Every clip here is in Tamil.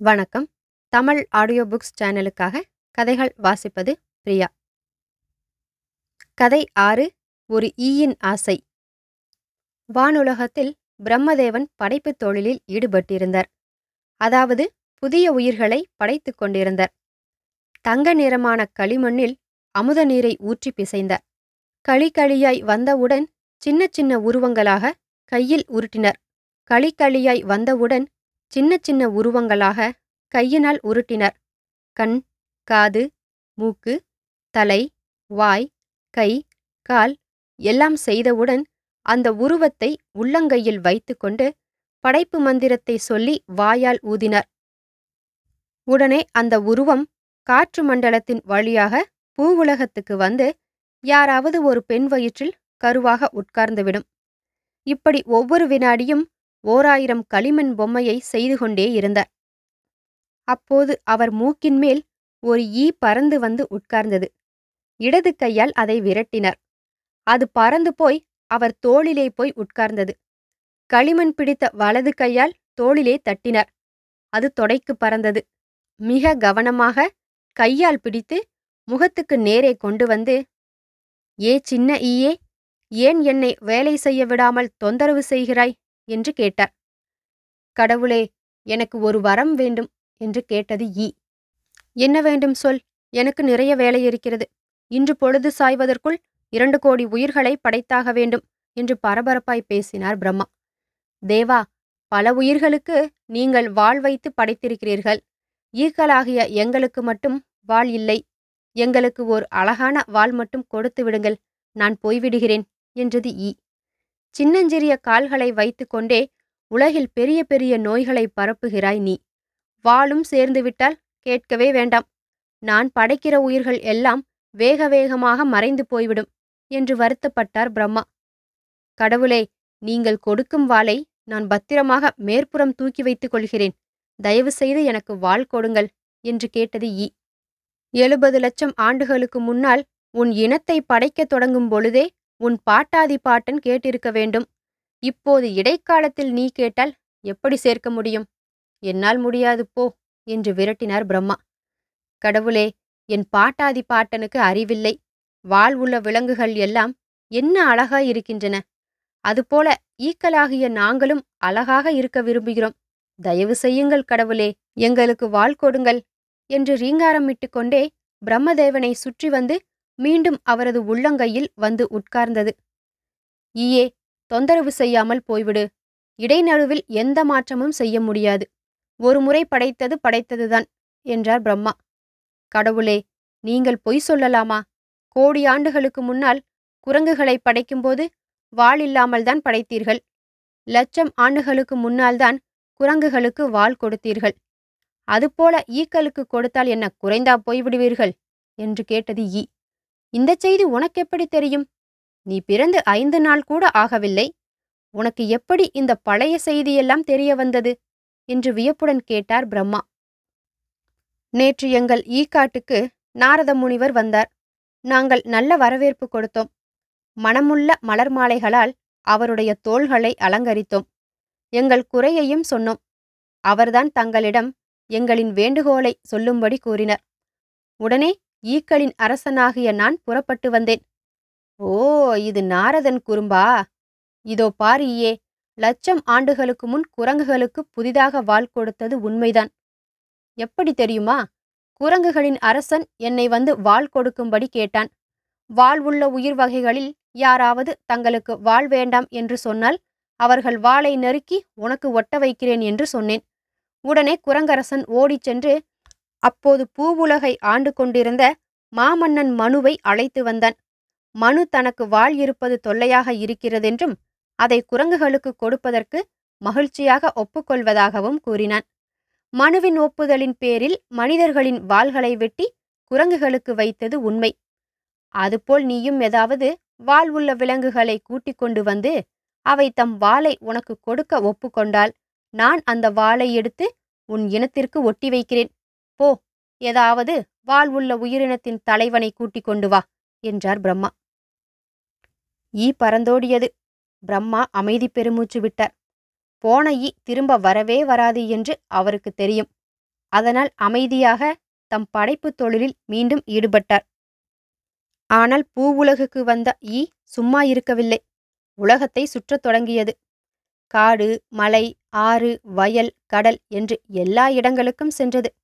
வணக்கம். தமிழ் ஆடியோ புக்ஸ் சேனலுக்காக கதைகள் வாசிப்பது பிரியா. கதை ஆறு ஒரு ஈயின் ஆசை. வானுலகத்தில் பிரம்மதேவன் படைப்புத் தொழிலில் ஈடுபட்டிருந்தார். அதாவது புதிய உயிர்களை படைத்துக் கொண்டிருந்தார். தங்க நிறமான களிமண்ணில் அமுத நீரை ஊற்றி பிசைந்தார். களிகளியாய் வந்தவுடன் சின்ன சின்ன உருவங்களாக கையில் உருட்டினர். களிகளியாய் வந்தவுடன் சின்ன சின்ன உருவங்களாக கையினால் உருட்டினர். கண் காது மூக்கு தலை வாய் கை கால் எல்லாம் செய்தவுடன் அந்த உருவத்தை உள்ளங்கையில் வைத்துக்கொண்டு படைப்பு மந்திரத்தை சொல்லி வாயால் ஊதினார். உடனே அந்த உருவம் காற்று மண்டலத்தின் வழியாக பூவுலகத்துக்கு வந்து யாராவது ஒரு பெண் வயிற்றில் கருவாக உட்கார்ந்துவிடும். இப்படி ஒவ்வொரு வினாடியும் ஓராயிரம் களிமண் பொம்மையை செய்து கொண்டே இருந்தார். அப்போது அவர் மூக்கின் மேல் ஒரு ஈ பறந்து வந்து உட்கார்ந்தது. இடது கையால் அதை விரட்டினார். அது பறந்து போய் அவர் தோளிலே போய் உட்கார்ந்தது. களிமண் பிடித்த வலது கையால் தோளிலே தட்டினார். அது தொடைக்கு பறந்தது. மிக கவனமாக கையால் பிடித்து முகத்துக்கு நேரே கொண்டு வந்து ஏ சின்ன ஈயே ஏன் என்னை வேலை செய்ய விடாமல் தொந்தரவு செய்கிறாய்? என்று கேட்டார். கடவுளே எனக்கு ஒரு வரம் வேண்டும் என்று கேட்டது ஈ. என்ன வேண்டும் சொல் எனக்கு நிறைய வேலை இருக்கிறது. இன்று பொழுது சாய்வதற்குள் இரண்டு கோடி உயிர்களை படைத்தாக வேண்டும் என்று பரபரப்பாய் பேசினார் பிரம்மா. தேவா பல உயிர்களுக்கு நீங்கள் வாழ் வைத்து படைத்திருக்கிறீர்கள். ஈக்களாகிய எங்களுக்கு மட்டும் வாழ் இல்லை. எங்களுக்கு ஓர் அழகான வாள் மட்டும் கொடுத்து விடுங்கள். நான் போய்விடுகிறேன் என்றது ஈ. சின்னஞ்சிறிய கால்களை வைத்துக்கொண்டே உலகில் பெரிய பெரிய நோய்களை பரப்புகிறாய் நீ. வாளும் சேர்ந்துவிட்டால் கேட்கவே வேண்டாம். நான் படைக்கிற உயிர்கள் எல்லாம் வேக வேகமாக மறைந்து போய்விடும் என்று வருத்தப்பட்டார் பிரம்மா. கடவுளே நீங்கள் கொடுக்கும் வாளை நான் பத்திரமாக மேற்புறம் தூக்கி வைத்துக் கொள்கிறேன். தயவு செய்து எனக்கு வாள் கொடுங்கள் என்று கேட்டது ஈ. எழுபது லட்சம் ஆண்டுகளுக்கு முன்னால் உன் இனத்தை படைக்கத் தொடங்கும் பொழுதே உன் பாட்டாதி பாட்டன் கேட்டிருக்க வேண்டும். இப்போது இடைக்காலத்தில் நீ கேட்டால் எப்படி சேர்க்க முடியும்? என்னால் முடியாது போ என்று விரட்டினார் பிரம்மா. கடவுளே என் பாட்டாதி பாட்டனுக்கு அறிவில்லை. வாழ் உள்ள விலங்குகள் எல்லாம் என்ன அழகாய் இருக்கின்றன. அதுபோல ஈக்கலாகிய நாங்களும் அழகாக இருக்க விரும்புகிறோம். தயவு செய்யுங்கள் கடவுளே எங்களுக்கு வாழ் கொடுங்கள் என்று ரீங்காரமிட்டு கொண்டே பிரம்மதேவனை சுற்றி வந்து மீண்டும் அவரது உள்ளங்கையில் வந்து உட்கார்ந்தது. ஈயே தொந்தரவு செய்யாமல் போய்விடு. இடைநடுவில் எந்த மாற்றமும் செய்ய முடியாது. ஒரு முறை படைத்தது படைத்ததுதான் என்றார் பிரம்மா. கடவுளே நீங்கள் பொய் சொல்லலாமா? கோடி ஆண்டுகளுக்கு முன்னால் குரங்குகளை படைக்கும்போது வாள் இல்லாமல்தான் படைத்தீர்கள். லட்சம் ஆண்டுகளுக்கு முன்னால்தான் குரங்குகளுக்கு வாள் கொடுத்தீர்கள். அதுபோல ஈக்களுக்கு கொடுத்தால் என்ன குறைந்தா போய்விடுவீர்கள்? என்று கேட்டது ஈ. இந்த செய்தி உனக்கு எப்படி தெரியும்? நீ பிறந்து ஐந்து நாள் கூட ஆகவில்லை. உனக்கு எப்படி இந்த பழைய செய்தியெல்லாம் தெரிய வந்தது? என்று வியப்புடன் கேட்டார் பிரம்மா. நேற்று எங்கள் ஈக்காட்டுக்கு நாரத முனிவர் வந்தார். நாங்கள் நல்ல வரவேற்பு கொடுத்தோம். மனமுள்ள மலர் மாலைகளால் அவருடைய தோள்களை அலங்கரித்தோம். எங்கள் குறையையும் சொன்னோம். அவர்தான் தங்களிடம் எங்களின் வேண்டுகோளை சொல்லும்படி கூறினர். உடனே ஈக்களின் அரசனாகிய நான் புறப்பட்டு வந்தேன். ஓ இது நாரதன் குறும்பா? இதோ பாரியே லட்சம் ஆண்டுகளுக்கு முன் குரங்குகளுக்கு புதிதாக வாள் கொடுத்தது உண்மைதான். எப்படி தெரியுமா? குரங்குகளின் அரசன் என்னை வந்து வாள் கொடுக்கும்படி கேட்டான். வாள் உள்ள உயிர் வகைகளில் யாராவது தங்களுக்கு வாள் வேண்டாம் என்று சொன்னால் அவர்கள் வாளை நறுக்கி உனக்கு ஒட்ட வைக்கிறேன் என்று சொன்னேன். உடனே குரங்கரசன் ஓடிச் சென்று அப்போது பூவுலகை ஆண்டு கொண்டிருந்த மாமன்னன் மனுவை அழைத்து வந்தான். மனு தனக்கு வாள் இருப்பது தொல்லையாக இருக்கிறதென்றும் அதை குரங்குகளுக்கு கொடுப்பதற்கு மகிழ்ச்சியாக ஒப்புக்கொள்வதாகவும் கூறினான். மனுவின் ஒப்புதலின் பேரில் மனிதர்களின் வாள்களை வெட்டி குரங்குகளுக்கு வைத்தது உண்மை. அதுபோல் நீயும் ஏதாவது வாள் உள்ள விலங்குகளை கூட்டிக் கொண்டு வந்து அவை தம் வாளை உனக்கு கொடுக்க ஒப்புக்கொண்டால் நான் அந்த வாளை எடுத்து உன் இனத்திற்கு ஒட்டி வைக்கிறேன். போ ஏதாவது வாள் உள்ள உயிரினத்தின் தலைவனை கூட்டிக் கொண்டு வா என்றார் பிரம்மா. ஈ பறந்தோடியது. பிரம்மா அமைதி பெருமூச்சு விட்டார். போன ஈ திரும்ப வரவே வராது என்று அவருக்கு தெரியும். அதனால் அமைதியாக தம் படைப்புத் தொழிலில் மீண்டும் ஈடுபட்டார். ஆனால் பூவுலகுக்கு வந்த ஈ சும்மா இருக்கவில்லை. உலகத்தை சுற்றத் தொடங்கியது. காடு மலை ஆறு வயல் கடல் என்று எல்லா இடங்களுக்கும் சென்றது.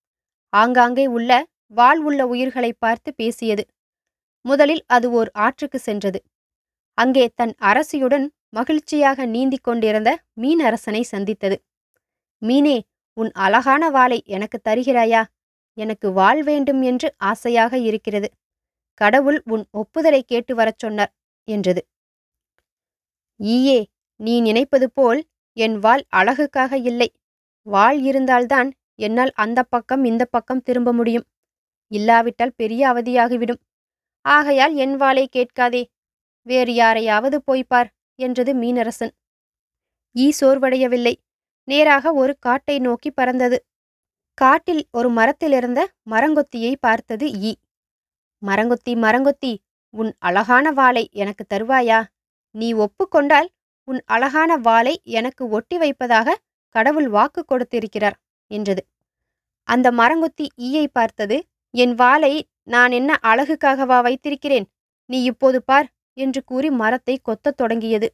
ஆங்காங்கே உள்ள வால் உள்ள உயிர்களை பார்த்து பேசியது. முதலில் அது ஓர் ஆற்றுக்கு சென்றது. அங்கே தன் அரசியுடன் மகிழ்ச்சியாக நீந்திக் கொண்டிருந்த மீனரசனை சந்தித்தது. மீனே உன் அழகான வாளை எனக்கு தருகிறாயா? எனக்கு வாள் வேண்டும் என்று ஆசையாக இருக்கிறது. கடவுள் உன் ஒப்புதலை கேட்டு வரச் சொன்னார் என்றது. ஈயே நீ நினைப்பது போல் என் வாள் அழகுக்காக இல்லை. வாள் இருந்தால்தான் என்னால் அந்த பக்கம் இந்த பக்கம் திரும்ப முடியும். இல்லாவிட்டால் பெரிய அவதியாகிவிடும். ஆகையால் என் வாளை கேட்காதே. வேறு யாரையாவது போய்ப்பார் என்றது மீனரசன். ஈ சோர்வடையவில்லை. நேராக ஒரு காட்டை நோக்கி பறந்தது. காட்டில் ஒரு மரத்திலிருந்த மரங்கொத்தியை பார்த்தது ஈ. மரங்கொத்தி மரங்கொத்தி உன் அழகான வாளை எனக்கு தருவாயா? நீ ஒப்புக்கொண்டால் உன் அழகான வாளை எனக்கு ஒட்டி வைப்பதாக கடவுள் வாக்கு கொடுத்திருக்கிறார். என்றது. அந்த மரங்கொத்தி ஈயை பார்த்தது என் வாளை நான் என்ன அழகுக்காகவா வைத்திருக்கிறேன்? நீ இப்போது பார் என்று கூறி மரத்தை கொத்தத் தொடங்கியது.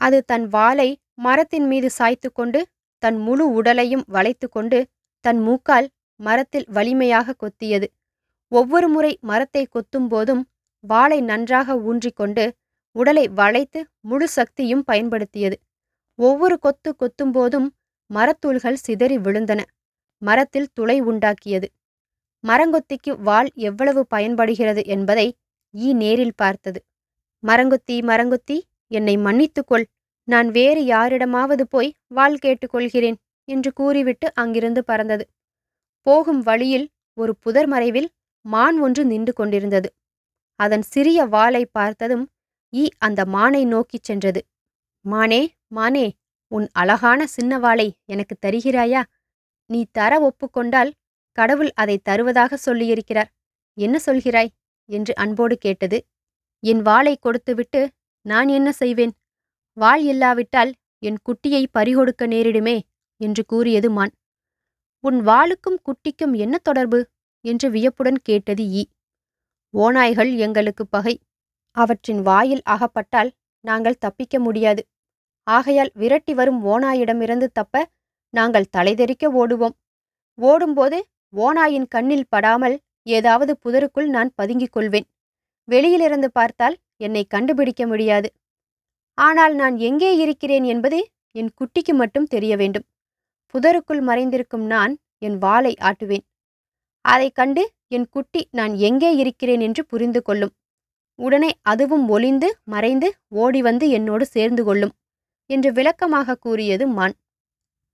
அது தன் வாளை மரத்தின் மீது சாய்த்து கொண்டு தன் முழு உடலையும் வளைத்து கொண்டு தன் மூக்கால் மரத்தில் வலிமையாக கொத்தியது. ஒவ்வொரு முறை மரத்தை கொத்தும் போதும் வாளை நன்றாக ஊன்றிக்கொண்டு உடலை வளைத்து முழு சக்தியும் பயன்படுத்தியது. ஒவ்வொரு கொத்து கொத்தும் போதும் மரத்தூள்கள் சிதறி விழுந்தன. மரத்தில் துளை உண்டாக்கியது. மரங்கொத்திக்கு வாள் எவ்வளவு பயன்படுகிறது என்பதை ஈ நேரில் பார்த்தது. மரங்கொத்தி மரங்கொத்தி என்னை மன்னித்துக்கொள் நான் வேறு யாரிடமாவது போய் வாள் கேட்டுக்கொள்கிறேன் என்று கூறிவிட்டு அங்கிருந்து பறந்தது. போகும் வழியில் ஒரு புதர் மறைவில் மான் ஒன்று நின்று கொண்டிருந்தது. அதன் சிறிய வாளை பார்த்ததும் ஈ அந்த மானை நோக்கிச் சென்றது. மானே மானே உன் அழகான சின்ன வாளை எனக்கு தருகிறாயா? நீ தர ஒப்புக்கொண்டால் கடவுள் அதை தருவதாக சொல்லியிருக்கிறார். என்ன சொல்கிறாய்? என்று அன்போடு கேட்டது. என் வாளை கொடுத்துவிட்டு நான் என்ன செய்வேன்? வாள் இல்லாவிட்டால் என் குட்டியை பறிகொடுக்க நேரிடுமே? என்று கூறியது மான். உன் வாளுக்கும் குட்டிக்கும் என்ன தொடர்பு? என்று வியப்புடன் கேட்டது ஈ. ஓநாய்கள் எங்களுக்கு பகை. அவற்றின் வாயில் அகப்பட்டால் நாங்கள் தப்பிக்க முடியாது. ஆகையால் விரட்டி வரும் ஓனாயிடமிருந்து தப்ப நாங்கள் தலைதெறிக்க ஓடுவோம். ஓடும்போது ஓனாயின் கண்ணில் படாமல் ஏதாவது புதருக்குள் நான் பதுங்கிக் கொள்வேன். வெளியிலிருந்து பார்த்தால் என்னை கண்டுபிடிக்க முடியாது. ஆனால் நான் எங்கே இருக்கிறேன் என்பது என் குட்டிக்கு மட்டும் தெரிய வேண்டும். புதருக்குள் மறைந்திருக்கும் நான் என் வாளை ஆட்டுவேன். அதைக் கண்டு என் குட்டி நான் எங்கே இருக்கிறேன் என்று புரிந்து கொள்ளும். உடனே அதுவும் ஒளிந்து மறைந்து ஓடி வந்து என்னோடு சேர்ந்து கொள்ளும். என்று விளக்கமாக கூறியது மான்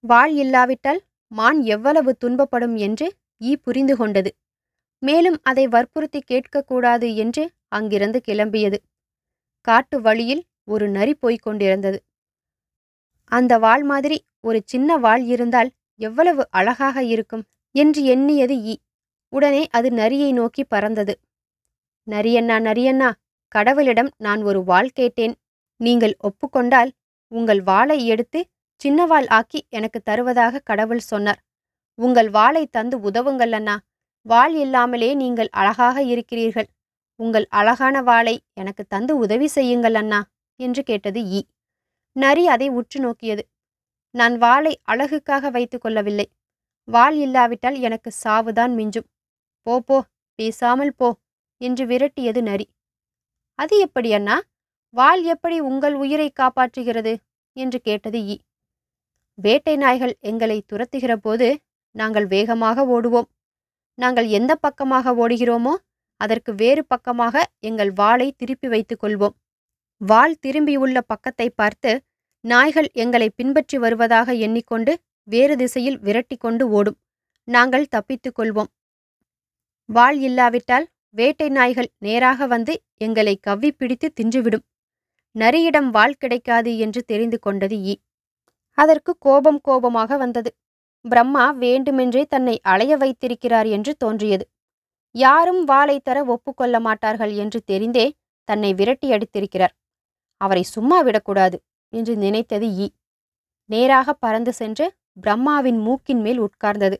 வாள் இல்லாவிட்டால் மான் எவ்வளவு துன்பப்படும் என்று ஈ புரிந்து கொண்டது. மேலும் அதை வற்புறுத்தி கேட்கக்கூடாது என்று அங்கிருந்து கிளம்பியது. காட்டு வழியில் ஒரு நரி போய்க் கொண்டிருந்தது. அந்த வாள் மாதிரி ஒரு சின்ன வாள் இருந்தால் எவ்வளவு அழகாக இருக்கும் என்று எண்ணியது ஈ. உடனே அது நரியை நோக்கி பறந்தது. நரியண்ணா நரியண்ணா கடவுளிடம் நான் ஒரு வாள் கேட்டேன். நீங்கள் ஒப்புக்கொண்டால் உங்கள் வாளை எடுத்து சின்ன வாள் ஆக்கி எனக்கு தருவதாக கடவுள் சொன்னார். உங்கள் வாளை தந்து உதவுங்கள் அண்ணா. வாள் இல்லாமலே நீங்கள் அழகாக இருக்கிறீர்கள். உங்கள் அழகான வாளை எனக்கு தந்து உதவி செய்யுங்கள் அண்ணா என்று கேட்டது ஈ. நரி அதை உற்று நோக்கியது. நான் வாளை அழகுக்காக வைத்துக் கொள்ளவில்லை. வாள் இல்லாவிட்டால் எனக்கு சாவுதான் மிஞ்சும். போ போ பேசாமல் போ என்று விரட்டியது நரி. அது எப்படி அண்ணா? வாள் எப்படி உங்கள் உயிரை காப்பாற்றுகிறது? என்று கேட்டது ஈ வேட்டை நாய்கள் எங்களை துரத்துகிற போது நாங்கள் வேகமாக ஓடுவோம். நாங்கள் எந்த பக்கமாக ஓடுகிறோமோ அதற்கு வேறு பக்கமாக எங்கள் வாளை திருப்பி வைத்துக் கொள்வோம். வாள் திரும்பியுள்ள பக்கத்தை பார்த்து நாய்கள் எங்களை பின்பற்றி வருவதாக எண்ணிக்கொண்டு வேறு திசையில் விரட்டி கொண்டு ஓடும். நாங்கள் தப்பித்துக் கொள்வோம். வாள் இல்லாவிட்டால் வேட்டை நாய்கள் நேராக வந்து எங்களை கவ்வி பிடித்து தின்றுவிடும். நரியிடம் வாள் கிடைக்காது என்று தெரிந்து கொண்டது ஈ. அதற்கு கோபம் கோபமாக வந்தது. பிரம்மா வேண்டுமென்றே தன்னை அலைய வைத்திருக்கிறார் என்று தோன்றியது. யாரும் வாளை தர ஒப்புக்கொள்ள மாட்டார்கள் என்று தெரிந்தே தன்னை விரட்டி அடித்திருக்கிறார். அவரை சும்மா விடக்கூடாது என்று நினைத்தது ஈ. நேராக பறந்து சென்று பிரம்மாவின் மூக்கின் மேல் உட்கார்ந்தது.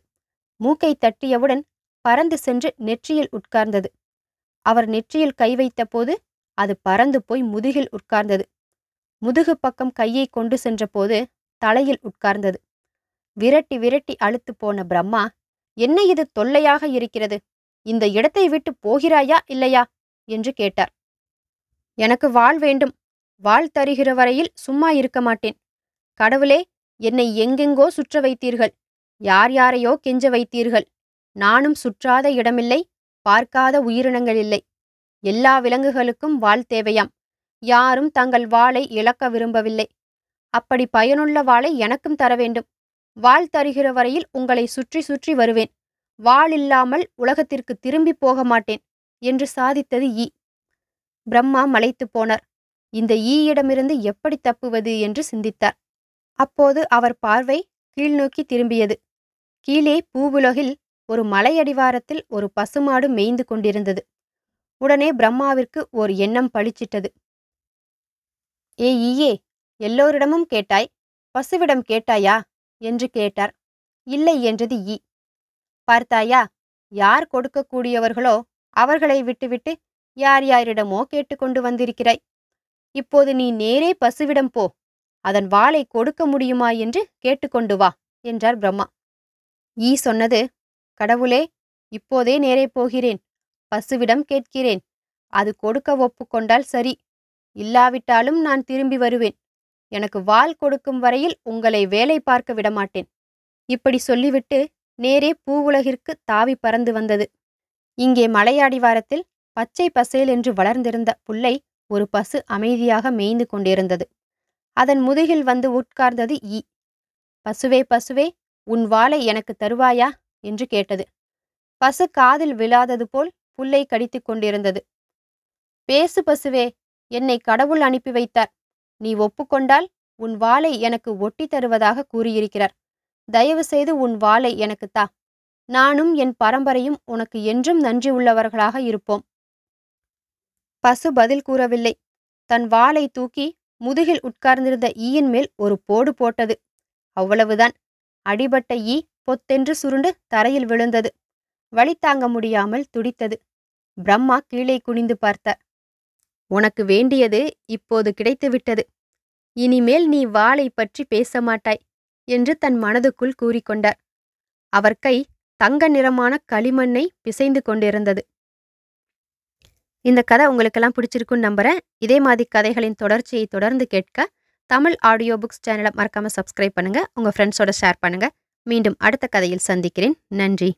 மூக்கை தட்டியவுடன் பறந்து சென்று நெற்றியில் உட்கார்ந்தது. அவர் நெற்றியில் கை வைத்தபோது அது பறந்து போய் முதுகில் உட்கார்ந்தது. முதுகு பக்கம் கையை கொண்டு சென்றபோது தலையில் உட்கார்ந்தது. விரட்டி விரட்டி அழுத்து போன பிரம்மா என்ன இது தொல்லையாக இருக்கிறது? இந்த இடத்தை விட்டு போகிறாயா இல்லையா? என்று கேட்டார். எனக்கு வாள் வேண்டும். வாள் தருகிற வரையில் சும்மா இருக்க மாட்டேன். கடவுளே என்னை எங்கெங்கோ சுற்ற வைத்தீர்கள். யார் யாரையோ கெஞ்ச வைத்தீர்கள். நானும் சுற்றாத இடமில்லை பார்க்காத உயிரினங்கள் இல்லை. எல்லா விலங்குகளுக்கும் வாள் தேவையாம். யாரும் தங்கள் வாளை இழக்க விரும்பவில்லை. அப்படி பயனுள்ள வாளை எனக்கும் தர வேண்டும். வாள் தருகிற வரையில் உங்களை சுற்றி சுற்றி வருவேன். வாள் இல்லாமல் உலகத்திற்கு திரும்பி போக மாட்டேன் என்று சாதித்தது ஈ. பிரம்மா மலைத்து போனார். இந்த ஈயிடமிருந்து எப்படி தப்புவது என்று சிந்தித்தார். அப்போது அவர் பார்வை கீழ்நோக்கி திரும்பியது. கீழே பூவுலகில் ஒரு மலையடிவாரத்தில் ஒரு பசுமாடு மேய்ந்து கொண்டிருந்தது. உடனே பிரம்மாவிற்கு ஒரு எண்ணம் பளிச்சிட்டது. ஏ ஈயே எல்லோரிடமும் கேட்டாய்? பசுவிடம் கேட்டாயா? என்று கேட்டார். இல்லை என்றது ஈ. பார்த்தாயா யார் கொடுக்கக்கூடியவர்களோ அவர்களை விட்டுவிட்டு யார் யாரிடமோ கேட்டுக்கொண்டு வந்திருக்கிறாய். இப்போது நீ நேரே பசுவிடம் போ. அதன் வாளை கொடுக்க முடியுமா என்று கேட்டுக்கொண்டு வா என்றார் பிரம்மா. ஈ சொன்னது கடவுளே இப்போதே நேரே போகிறேன். பசுவிடம் கேட்கிறேன். அது கொடுக்க ஒப்புக்கொண்டால் சரி. இல்லாவிட்டாலும் நான் திரும்பி வருவேன். எனக்கு வால் கொடுக்கும் வரையில் உங்களை வேலை பார்க்க விடமாட்டேன். இப்படி சொல்லிவிட்டு நேரே பூவுலகிற்கு தாவி பறந்து வந்தது. இங்கே மலையாடிவாரத்தில் பச்சை பசேல் என்று வளர்ந்திருந்த புல்லை ஒரு பசு அமைதியாக மேய்ந்து கொண்டிருந்தது. அதன் முதுகில் வந்து உட்கார்ந்தது ஈ. பசுவே பசுவே உன் வாளை எனக்கு தருவாயா? என்று கேட்டது. பசு காதில் விழாதது போல் புல்லை கடித்துக் கொண்டிருந்தது. பேசு பசுவே என்னை கடவுள் அனுப்பி வைத்தார். நீ ஒப்புக்கொண்டால் உன் வாளை எனக்கு ஒட்டி தருவதாக கூறியிருக்கிறார். தயவு செய்து உன் வாளை எனக்கு தா. நானும் என் பரம்பரையும் உனக்கு என்றும் நன்றி உள்ளவர்களாக இருப்போம் பசு பதில் கூறவில்லை. தன் வாளை தூக்கி முதுகில் உட்கார்ந்திருந்த ஈயின் மேல் ஒரு போடு போட்டது. அவ்வளவுதான். அடிபட்ட ஈ பொத்தென்று சுருண்டு தரையில் விழுந்தது. வழி தாங்க முடியாமல் துடித்தது. பிரம்மா கீழே குனிந்து பார்த்தார் உனக்கு வேண்டியது இப்போது கிடைத்துவிட்டது. இனிமேல் நீ வாளை பற்றி பேச மாட்டாய் என்று தன் மனதுக்குள் கூறிக்கொண்டார். அவர் கை தங்க நிறமான களிமண்ணை பிசைந்து கொண்டிருந்தது. இந்த கதை உங்களுக்கெல்லாம் பிடிச்சிருக்குன்னு நம்புறேன். இதே மாதிரி கதைகளின் தொடர்ச்சியை தொடர்ந்து கேட்க தமிழ் ஆடியோ புக்ஸ் சேனலை மறக்காமல் சப்ஸ்கிரைப் பண்ணுங்கள் உங்கள் ஃப்ரெண்ட்ஸோட ஷேர் பண்ணுங்கள் மீண்டும் அடுத்த கதையில் சந்திக்கிறேன். நன்றி.